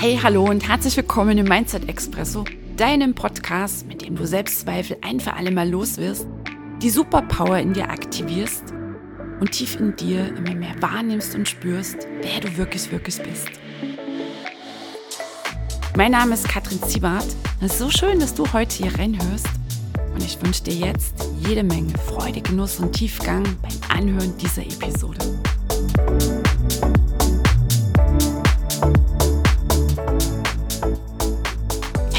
Hey, hallo und herzlich willkommen im Mindset Expresso, deinem Podcast, mit dem du Selbstzweifel ein für alle Mal los wirst, die Superpower in dir aktivierst und tief in dir immer mehr wahrnimmst und spürst, wer du wirklich, wirklich bist. Mein Name ist Katrin Ziebart. Es ist so schön, dass du heute hier reinhörst. Und ich wünsche dir jetzt jede Menge Freude, Genuss und Tiefgang beim Anhören dieser Episode.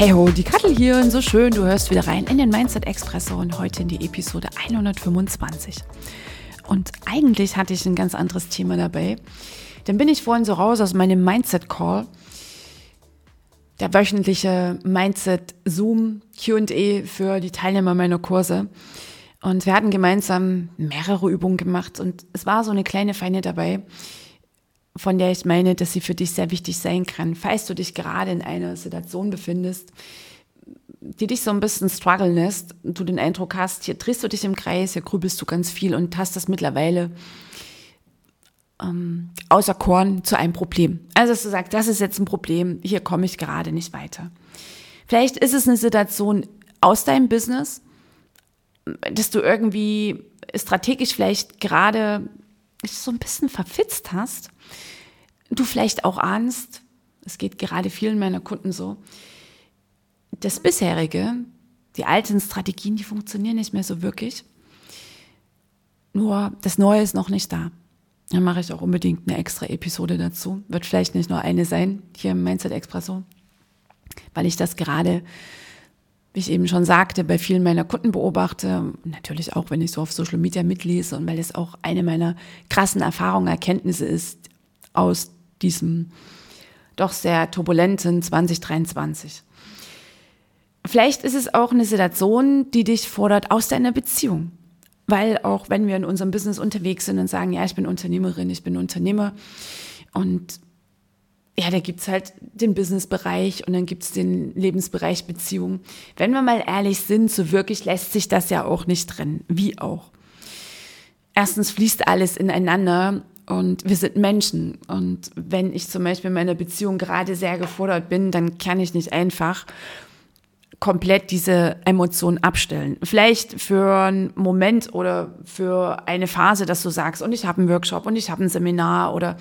Hey ho, die Kattel hier und so schön, du hörst wieder rein in den Mindset Expresso und heute in die Episode 125. Und eigentlich hatte ich ein ganz anderes Thema dabei. Dann bin ich vorhin so raus aus meinem Mindset Call, der wöchentliche Mindset Zoom QA für die Teilnehmer meiner Kurse. Und wir hatten gemeinsam mehrere Übungen gemacht und es war so eine kleine Feine dabei, von der ich meine, dass sie für dich sehr wichtig sein kann, falls du dich gerade in einer Situation befindest, die dich so ein bisschen strugglen lässt, du den Eindruck hast, hier drehst du dich im Kreis, hier grübelst du ganz viel und hast das mittlerweile ähm, außer Korn zu einem Problem. Also dass du sagst, das ist jetzt ein Problem, hier komme ich gerade nicht weiter. Vielleicht ist es eine Situation aus deinem Business, dass du irgendwie strategisch vielleicht gerade so ein bisschen verfitzt hast du vielleicht auch ahnst, es geht gerade vielen meiner Kunden so, das bisherige, die alten Strategien, die funktionieren nicht mehr so wirklich. Nur das Neue ist noch nicht da. Dann mache ich auch unbedingt eine extra Episode dazu. Wird vielleicht nicht nur eine sein, hier im Mindset Expresso, weil ich das gerade, wie ich eben schon sagte, bei vielen meiner Kunden beobachte. Natürlich auch, wenn ich so auf Social Media mitlese und weil es auch eine meiner krassen Erfahrungen, Erkenntnisse ist aus diesem doch sehr turbulenten 2023. Vielleicht ist es auch eine Situation, die dich fordert aus deiner Beziehung. Weil auch wenn wir in unserem Business unterwegs sind und sagen, ja, ich bin Unternehmerin, ich bin Unternehmer und ja, da gibt es halt den Businessbereich und dann gibt es den Lebensbereich Beziehung. Wenn wir mal ehrlich sind, so wirklich lässt sich das ja auch nicht trennen. Wie auch. Erstens fließt alles ineinander und wir sind Menschen. Und wenn ich zum Beispiel in meiner Beziehung gerade sehr gefordert bin, dann kann ich nicht einfach komplett diese Emotionen abstellen. Vielleicht für einen Moment oder für eine Phase, dass du sagst, und ich habe einen Workshop und ich habe ein Seminar oder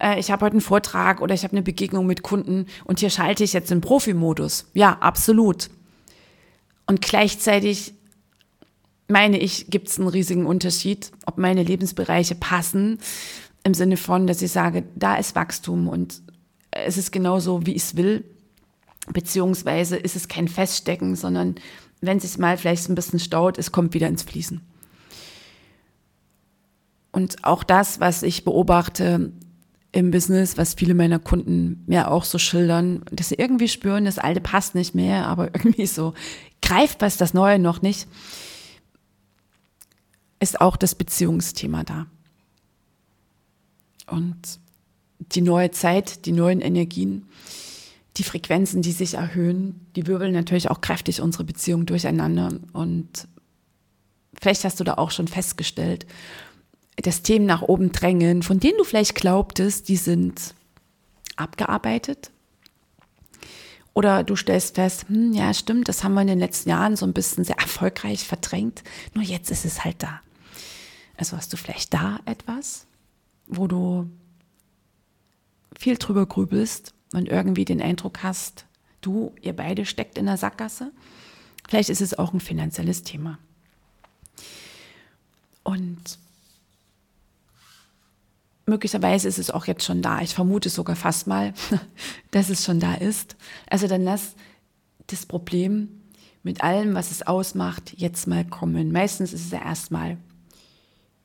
äh, ich habe heute einen Vortrag oder ich habe eine Begegnung mit Kunden und hier schalte ich jetzt in Profi-Modus. Ja, absolut. Und gleichzeitig meine ich, gibt es einen riesigen Unterschied, ob meine Lebensbereiche passen im Sinne von, dass ich sage, da ist Wachstum und es ist genauso, wie ich es will, beziehungsweise ist es kein Feststecken, sondern wenn es sich mal vielleicht ein bisschen staut, es kommt wieder ins Fließen. Und auch das, was ich beobachte im Business, was viele meiner Kunden mir auch so schildern, dass sie irgendwie spüren, das Alte passt nicht mehr, aber irgendwie so greift was das Neue noch nicht, ist auch das Beziehungsthema da. Und die neue Zeit, die neuen Energien, die Frequenzen, die sich erhöhen, die wirbeln natürlich auch kräftig unsere Beziehung durcheinander. Und vielleicht hast du da auch schon festgestellt, dass Themen nach oben drängen, von denen du vielleicht glaubtest, die sind abgearbeitet. Oder du stellst fest, hm, ja, stimmt, das haben wir in den letzten Jahren so ein bisschen sehr erfolgreich verdrängt. Nur jetzt ist es halt da. Also hast du vielleicht da etwas, wo du viel drüber grübelst und irgendwie den Eindruck hast, du, ihr beide steckt in der Sackgasse. Vielleicht ist es auch ein finanzielles Thema. Und möglicherweise ist es auch jetzt schon da. Ich vermute sogar fast mal, dass es schon da ist. Also dann lass das Problem mit allem, was es ausmacht, jetzt mal kommen. Meistens ist es ja erstmal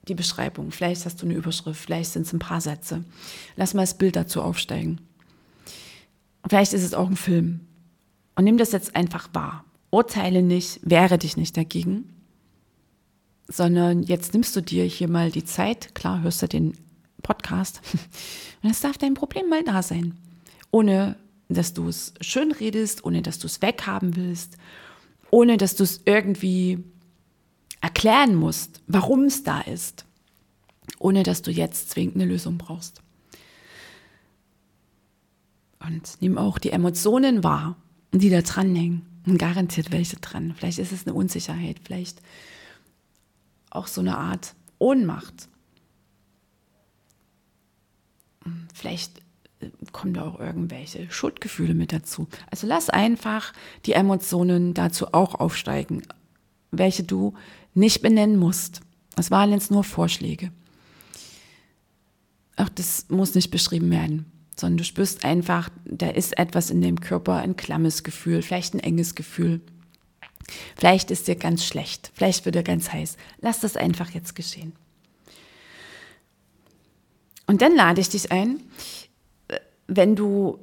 die Beschreibung. Vielleicht hast du eine Überschrift, vielleicht sind es ein paar Sätze. Lass mal das Bild dazu aufsteigen. Vielleicht ist es auch ein Film. Und nimm das jetzt einfach wahr. Urteile nicht, wehre dich nicht dagegen, sondern jetzt nimmst du dir hier mal die Zeit, klar hörst du den Podcast, und es darf dein Problem mal da sein. Ohne, dass du es schön redest, ohne, dass du es weghaben willst, ohne, dass du es irgendwie erklären musst, warum es da ist, ohne dass du jetzt zwingend eine Lösung brauchst. Und nimm auch die Emotionen wahr, die da dranhängen. Und garantiert welche dran. Vielleicht ist es eine Unsicherheit, vielleicht auch so eine Art Ohnmacht. Vielleicht äh, kommen da auch irgendwelche Schuldgefühle mit dazu. Also lass einfach die Emotionen dazu auch aufsteigen, welche du nicht benennen musst. Das waren jetzt nur Vorschläge. Auch das muss nicht beschrieben werden, sondern du spürst einfach, da ist etwas in dem Körper, ein klammes Gefühl, vielleicht ein enges Gefühl. Vielleicht ist dir ganz schlecht, vielleicht wird dir ganz heiß. Lass das einfach jetzt geschehen. Und dann lade ich dich ein, wenn du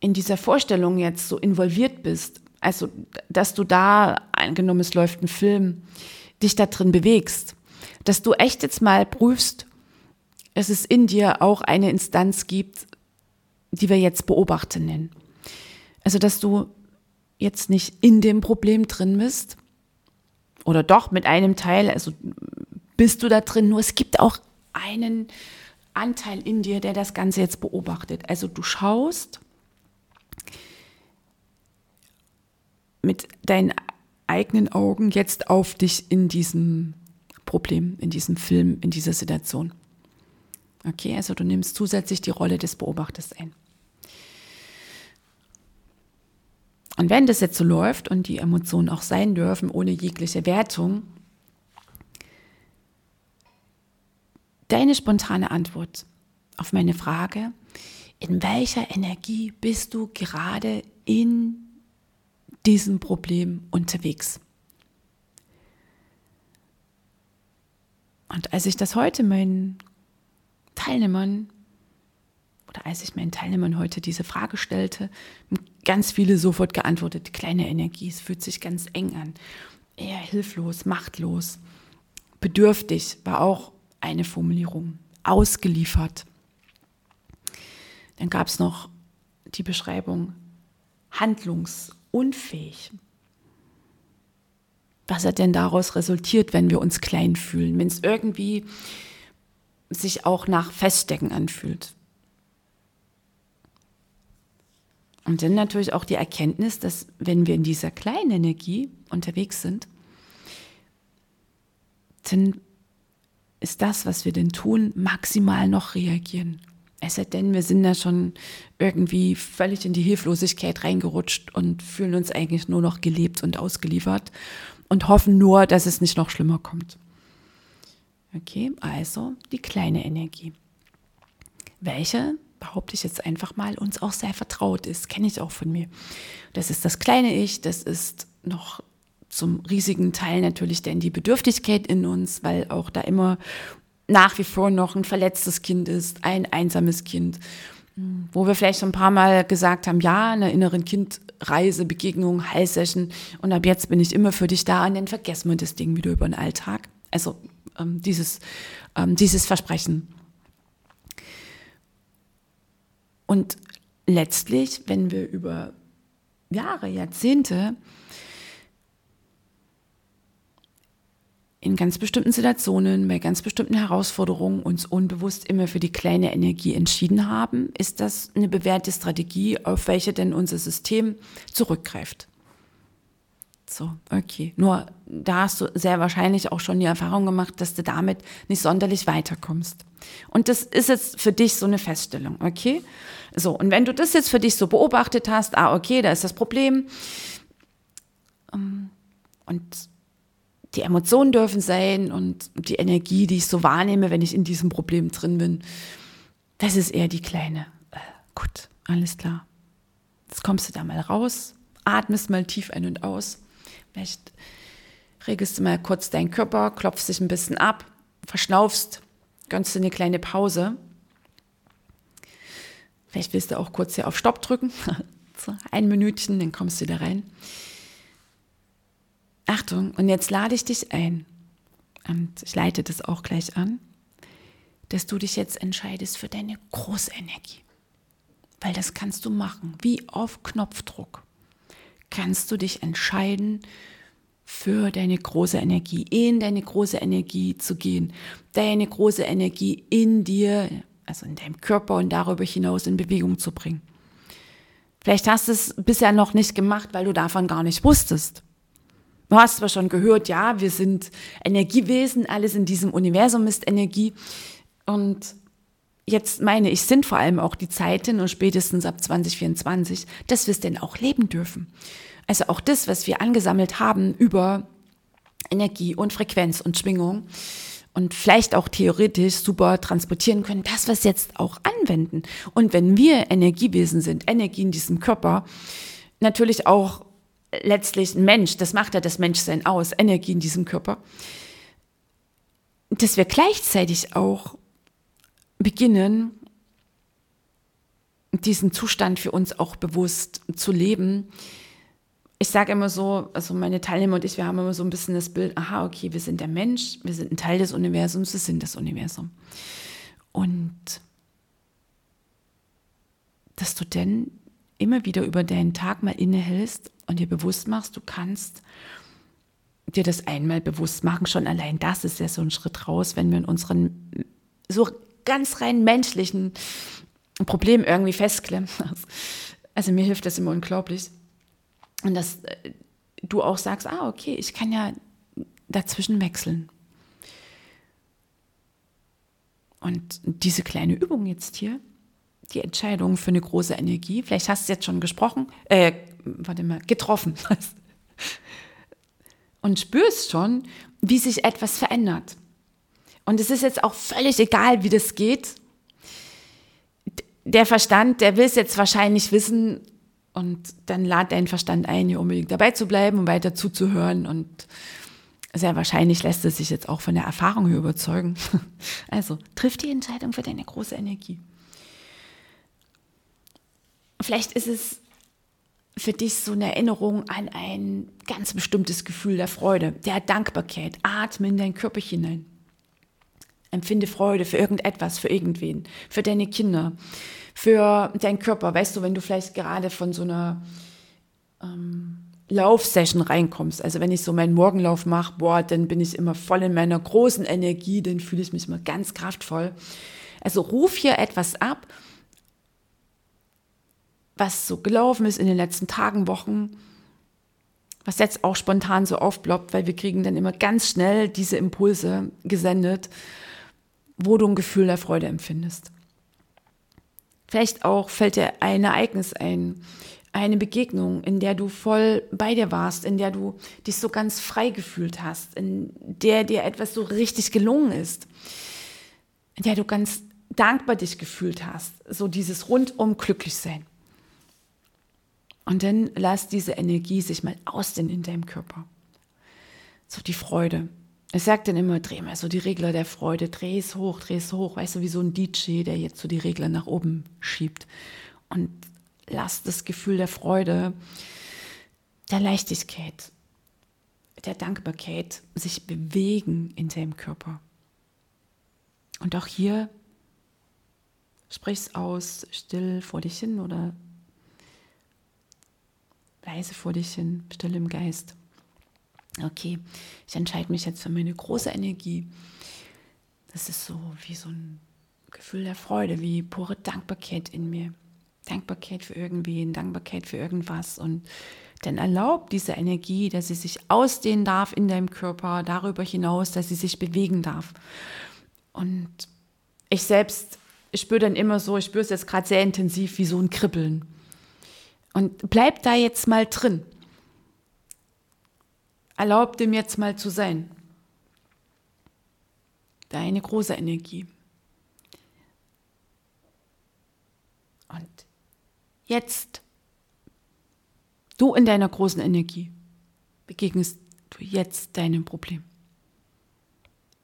in dieser Vorstellung jetzt so involviert bist, also dass du da, angenommen es läuft ein Film, dich da drin bewegst, dass du echt jetzt mal prüfst, dass es in dir auch eine Instanz gibt, die wir jetzt Beobachter nennen. Also dass du jetzt nicht in dem Problem drin bist oder doch mit einem Teil, also bist du da drin, nur es gibt auch einen Anteil in dir, der das Ganze jetzt beobachtet. Also du schaust mit deinen eigenen Augen jetzt auf dich in diesem Problem, in diesem Film, in dieser Situation. Okay, also du nimmst zusätzlich die Rolle des Beobachters ein. Und wenn das jetzt so läuft und die Emotionen auch sein dürfen, ohne jegliche Wertung, deine spontane Antwort auf meine Frage, in welcher Energie bist du gerade in diesem Problem unterwegs? Und als ich das heute meinen Teilnehmern oder als ich meinen Teilnehmern heute diese Frage stellte, ganz viele sofort geantwortet, kleine Energie, es fühlt sich ganz eng an, eher hilflos, machtlos, bedürftig war auch eine Formulierung, ausgeliefert. Dann gab es noch die Beschreibung handlungsunfähig. Was hat denn daraus resultiert, wenn wir uns klein fühlen, wenn es irgendwie sich auch nach Feststecken anfühlt? Und dann natürlich auch die Erkenntnis, dass wenn wir in dieser kleinen Energie unterwegs sind, dann ist das, was wir denn tun, maximal noch reagieren. Es sei denn, wir sind da schon irgendwie völlig in die Hilflosigkeit reingerutscht und fühlen uns eigentlich nur noch gelebt und ausgeliefert und hoffen nur, dass es nicht noch schlimmer kommt. Okay, also die kleine Energie. Welche, behaupte ich jetzt einfach mal, uns auch sehr vertraut ist, kenne ich auch von mir. Das ist das kleine Ich, das ist noch zum riesigen Teil natürlich denn die Bedürftigkeit in uns, weil auch da immer nach wie vor noch ein verletztes Kind ist, ein einsames Kind, wo wir vielleicht schon ein paar Mal gesagt haben, ja, eine inneren Kindreise, Begegnung, Heilsession und ab jetzt bin ich immer für dich da und dann vergessen wir das Ding wieder über den Alltag. Also ähm, dieses, ähm, dieses Versprechen. Und letztlich, wenn wir über Jahre, Jahrzehnte in ganz bestimmten Situationen, bei ganz bestimmten Herausforderungen uns unbewusst immer für die kleine Energie entschieden haben, ist das eine bewährte Strategie, auf welche denn unser System zurückgreift. So, okay. Nur da hast du sehr wahrscheinlich auch schon die Erfahrung gemacht, dass du damit nicht sonderlich weiterkommst. Und das ist jetzt für dich so eine Feststellung, okay? So, und wenn du das jetzt für dich so beobachtet hast, ah, okay, da ist das Problem. Ähm, und die Emotionen dürfen sein und die Energie, die ich so wahrnehme, wenn ich in diesem Problem drin bin, das ist eher die kleine. Äh, gut, alles klar. Jetzt kommst du da mal raus, atmest mal tief ein und aus. Vielleicht regelst du mal kurz deinen Körper, klopfst dich ein bisschen ab, verschnaufst, gönnst dir eine kleine Pause. Vielleicht willst du auch kurz hier auf Stopp drücken. so ein Minütchen, dann kommst du wieder rein. Achtung, und jetzt lade ich dich ein, und ich leite das auch gleich an, dass du dich jetzt entscheidest für deine große Energie. Weil das kannst du machen, wie auf Knopfdruck. Kannst du dich entscheiden, für deine große Energie, in deine große Energie zu gehen, deine große Energie in dir, also in deinem Körper und darüber hinaus in Bewegung zu bringen. Vielleicht hast du es bisher noch nicht gemacht, weil du davon gar nicht wusstest. Du hast zwar schon gehört, ja, wir sind Energiewesen, alles in diesem Universum ist Energie. Und jetzt meine ich, sind vor allem auch die Zeiten und spätestens ab 2024, dass wir es denn auch leben dürfen. Also auch das, was wir angesammelt haben über Energie und Frequenz und Schwingung und vielleicht auch theoretisch super transportieren können, das was jetzt auch anwenden. Und wenn wir Energiewesen sind, Energie in diesem Körper, natürlich auch letztlich ein Mensch, das macht ja das Menschsein aus, Energie in diesem Körper, dass wir gleichzeitig auch beginnen, diesen Zustand für uns auch bewusst zu leben. Ich sage immer so, also meine Teilnehmer und ich, wir haben immer so ein bisschen das Bild, aha, okay, wir sind der Mensch, wir sind ein Teil des Universums, wir sind das Universum. Und dass du denn immer wieder über deinen Tag mal innehältst und dir bewusst machst, du kannst dir das einmal bewusst machen. Schon allein das ist ja so ein Schritt raus, wenn wir in unseren so ganz rein menschlichen Problemen irgendwie festklemmen. Also mir hilft das immer unglaublich. Und dass äh, du auch sagst, ah, okay, ich kann ja dazwischen wechseln. Und diese kleine Übung jetzt hier, die Entscheidung für eine große Energie. Vielleicht hast du jetzt schon gesprochen, äh, warte mal, getroffen. Und spürst schon, wie sich etwas verändert. Und es ist jetzt auch völlig egal, wie das geht. Der Verstand, der will es jetzt wahrscheinlich wissen und dann lad deinen Verstand ein, hier unbedingt dabei zu bleiben und weiter zuzuhören und sehr wahrscheinlich lässt es sich jetzt auch von der Erfahrung hier überzeugen. Also triff die Entscheidung für deine große Energie. Vielleicht ist es für dich so eine Erinnerung an ein ganz bestimmtes Gefühl der Freude, der Dankbarkeit. Atme in dein Körper hinein. Empfinde Freude für irgendetwas, für irgendwen, für deine Kinder, für deinen Körper. Weißt du, wenn du vielleicht gerade von so einer ähm, Laufsession reinkommst, also wenn ich so meinen Morgenlauf mache, boah, dann bin ich immer voll in meiner großen Energie, dann fühle ich mich immer ganz kraftvoll. Also ruf hier etwas ab was so gelaufen ist in den letzten Tagen, Wochen, was jetzt auch spontan so aufploppt, weil wir kriegen dann immer ganz schnell diese Impulse gesendet, wo du ein Gefühl der Freude empfindest. Vielleicht auch fällt dir ein Ereignis ein, eine Begegnung, in der du voll bei dir warst, in der du dich so ganz frei gefühlt hast, in der dir etwas so richtig gelungen ist, in der du ganz dankbar dich gefühlt hast, so dieses rundum glücklich sein. Und dann lass diese Energie sich mal ausdehnen in deinem Körper. So die Freude. Ich sage dann immer, dreh mal so die Regler der Freude, dreh es hoch, dreh es hoch, weißt du, wie so ein DJ, der jetzt so die Regler nach oben schiebt. Und lass das Gefühl der Freude, der Leichtigkeit, der Dankbarkeit sich bewegen in deinem Körper. Und auch hier sprich's aus, still vor dich hin oder leise vor dich hin, still im Geist. Okay, ich entscheide mich jetzt für meine große Energie. Das ist so wie so ein Gefühl der Freude, wie pure Dankbarkeit in mir. Dankbarkeit für irgendwen, Dankbarkeit für irgendwas. Und dann erlaubt diese Energie, dass sie sich ausdehnen darf in deinem Körper, darüber hinaus, dass sie sich bewegen darf. Und ich selbst ich spüre dann immer so, ich spüre es jetzt gerade sehr intensiv wie so ein Kribbeln. Und bleib da jetzt mal drin. Erlaub dem jetzt mal zu sein. Deine große Energie. Und jetzt, du in deiner großen Energie, begegnest du jetzt deinem Problem.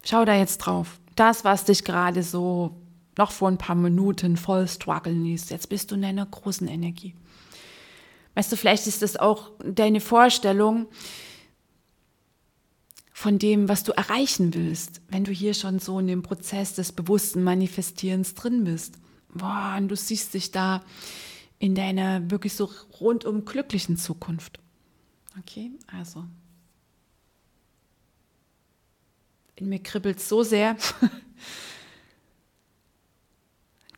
Schau da jetzt drauf. Das, was dich gerade so noch vor ein paar Minuten voll strugglen ließ, jetzt bist du in deiner großen Energie. Weißt du, vielleicht ist das auch deine Vorstellung von dem, was du erreichen willst, wenn du hier schon so in dem Prozess des bewussten Manifestierens drin bist. Boah, und du siehst dich da in deiner wirklich so rundum glücklichen Zukunft. Okay, also. In mir kribbelt so sehr.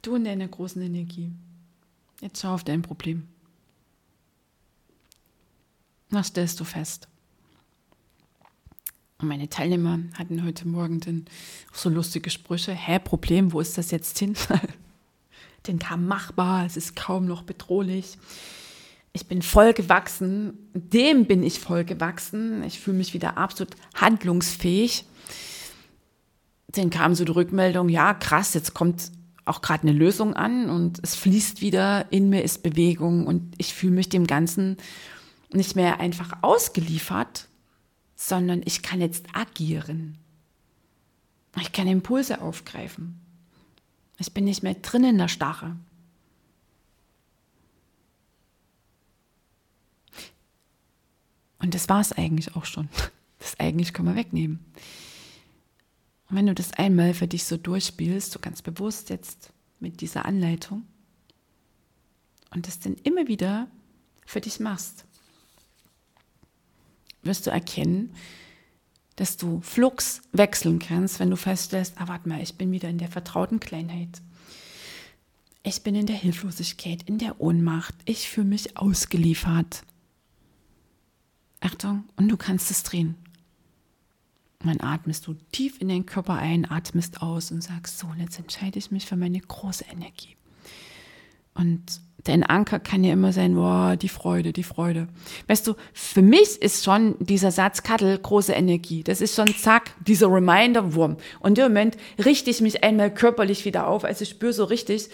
du in deiner großen Energie. Jetzt schau auf dein Problem. Was stellst du fest? Und meine Teilnehmer hatten heute Morgen dann so lustige Sprüche. Hä, Problem, wo ist das jetzt hin? den kam machbar, es ist kaum noch bedrohlich. Ich bin voll gewachsen, dem bin ich voll gewachsen. Ich fühle mich wieder absolut handlungsfähig. Dann kam so die Rückmeldung, ja, krass, jetzt kommt auch gerade eine Lösung an und es fließt wieder, in mir ist Bewegung und ich fühle mich dem Ganzen nicht mehr einfach ausgeliefert, sondern ich kann jetzt agieren. Ich kann Impulse aufgreifen. Ich bin nicht mehr drin in der Starre. Und das war es eigentlich auch schon. Das eigentlich können wir wegnehmen. Und wenn du das einmal für dich so durchspielst, so ganz bewusst jetzt mit dieser Anleitung und das dann immer wieder für dich machst, wirst du erkennen, dass du flugs wechseln kannst, wenn du feststellst, ah, warte mal, ich bin wieder in der vertrauten Kleinheit. Ich bin in der Hilflosigkeit, in der Ohnmacht. Ich fühle mich ausgeliefert. Achtung, und du kannst es drehen. Und dann atmest du tief in den Körper ein, atmest aus und sagst, so, jetzt entscheide ich mich für meine große Energie. Und dein Anker kann ja immer sein, boah, die Freude, die Freude. Weißt du, für mich ist schon dieser Satz Kattel große Energie. Das ist schon zack, dieser Reminder-Wurm. Und im Moment richte ich mich einmal körperlich wieder auf. Also ich spüre so richtig,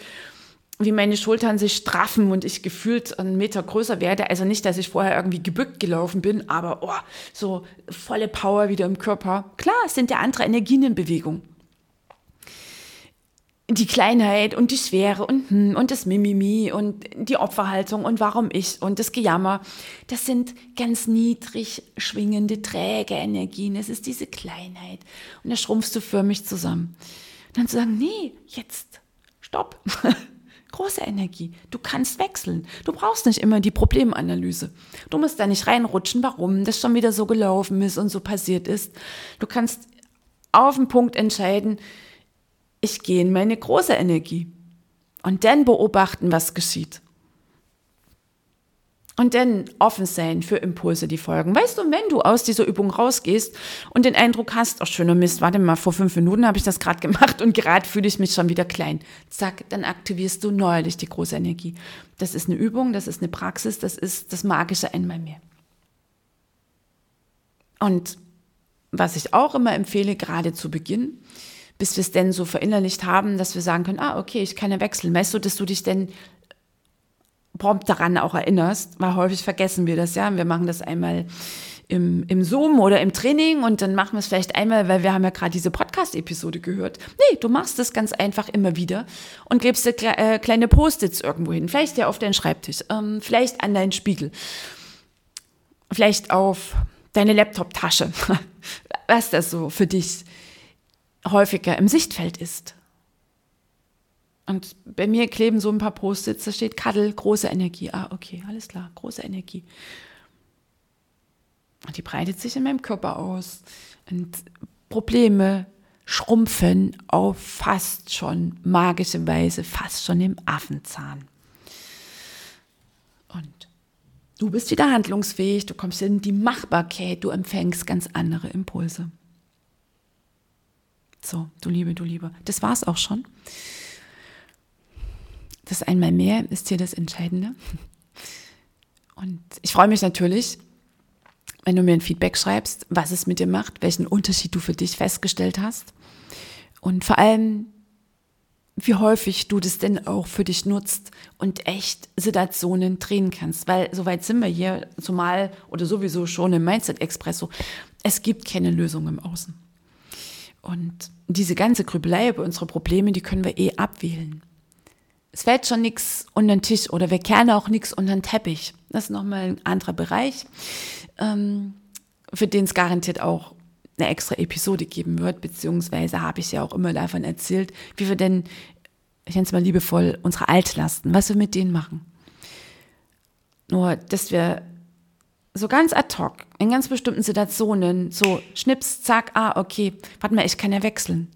wie meine Schultern sich straffen und ich gefühlt einen Meter größer werde. Also nicht, dass ich vorher irgendwie gebückt gelaufen bin, aber oh, so volle Power wieder im Körper. Klar, es sind ja andere Energien in Bewegung die Kleinheit und die Schwere und, hm, und das Mimimi und die Opferhaltung und warum ich und das Gejammer, das sind ganz niedrig schwingende, träge Energien. Es ist diese Kleinheit. Und da schrumpfst du förmlich zusammen. Und dann zu sagen, nee, jetzt, stopp. Große Energie. Du kannst wechseln. Du brauchst nicht immer die Problemanalyse. Du musst da nicht reinrutschen, warum das schon wieder so gelaufen ist und so passiert ist. Du kannst auf den Punkt entscheiden, ich gehe in meine große Energie und dann beobachten, was geschieht. Und dann offen sein für Impulse, die folgen. Weißt du, wenn du aus dieser Übung rausgehst und den Eindruck hast, ach schöner Mist, warte mal, vor fünf Minuten habe ich das gerade gemacht und gerade fühle ich mich schon wieder klein. Zack, dann aktivierst du neuerlich die große Energie. Das ist eine Übung, das ist eine Praxis, das ist das Magische einmal mehr. Und was ich auch immer empfehle, gerade zu Beginn, bis wir es denn so verinnerlicht haben, dass wir sagen können, ah, okay, ich kann ja wechseln. Weißt du, dass du dich denn prompt daran auch erinnerst, weil häufig vergessen wir das, ja. Wir machen das einmal im, im Zoom oder im Training und dann machen wir es vielleicht einmal, weil wir haben ja gerade diese Podcast-Episode gehört. Nee, du machst es ganz einfach immer wieder und klebst dir äh, kleine Post-its irgendwo hin. Vielleicht ja auf deinen Schreibtisch, ähm, vielleicht an deinen Spiegel, vielleicht auf deine Laptop-Tasche, was das so für dich häufiger im Sichtfeld ist. Und bei mir kleben so ein paar Post-its, da steht Kaddel, große Energie. Ah, okay, alles klar, große Energie. Und die breitet sich in meinem Körper aus. Und Probleme schrumpfen auf fast schon magische Weise, fast schon im Affenzahn. Und du bist wieder handlungsfähig, du kommst in die Machbarkeit, du empfängst ganz andere Impulse. So, du Liebe, du Liebe. Das war es auch schon. Das einmal mehr ist hier das Entscheidende. Und ich freue mich natürlich, wenn du mir ein Feedback schreibst, was es mit dir macht, welchen Unterschied du für dich festgestellt hast. Und vor allem, wie häufig du das denn auch für dich nutzt und echt Situationen drehen kannst. Weil soweit sind wir hier, zumal oder sowieso schon im Mindset Expresso. Es gibt keine Lösung im Außen. Und diese ganze Grübelei über unsere Probleme, die können wir eh abwählen. Es fällt schon nichts unter den Tisch oder wir kehren auch nichts unter den Teppich. Das ist nochmal ein anderer Bereich, ähm, für den es garantiert auch eine extra Episode geben wird, beziehungsweise habe ich ja auch immer davon erzählt, wie wir denn, ich nenne es mal liebevoll, unsere Altlasten, was wir mit denen machen. Nur, dass wir so ganz ad hoc, in ganz bestimmten Situationen, so schnips, zack, ah, okay, warte mal, ich kann ja wechseln.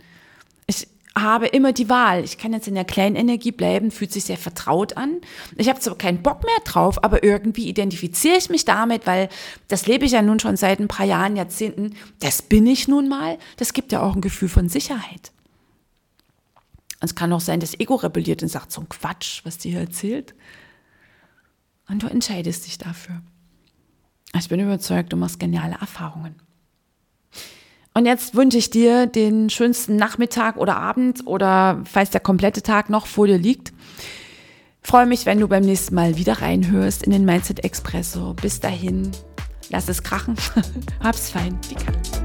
Ich habe immer die Wahl. Ich kann jetzt in der kleinen Energie bleiben, fühlt sich sehr vertraut an. Ich habe zwar keinen Bock mehr drauf, aber irgendwie identifiziere ich mich damit, weil das lebe ich ja nun schon seit ein paar Jahren, Jahrzehnten. Das bin ich nun mal. Das gibt ja auch ein Gefühl von Sicherheit. Es kann auch sein, dass Ego rebelliert und sagt, so ein Quatsch, was die hier erzählt. Und du entscheidest dich dafür. Ich bin überzeugt, du machst geniale Erfahrungen. Und jetzt wünsche ich dir den schönsten Nachmittag oder Abend oder falls der komplette Tag noch vor dir liegt. Freue mich, wenn du beim nächsten Mal wieder reinhörst in den Mindset Expresso. Bis dahin, lass es krachen. Hab's fein. Die Katze.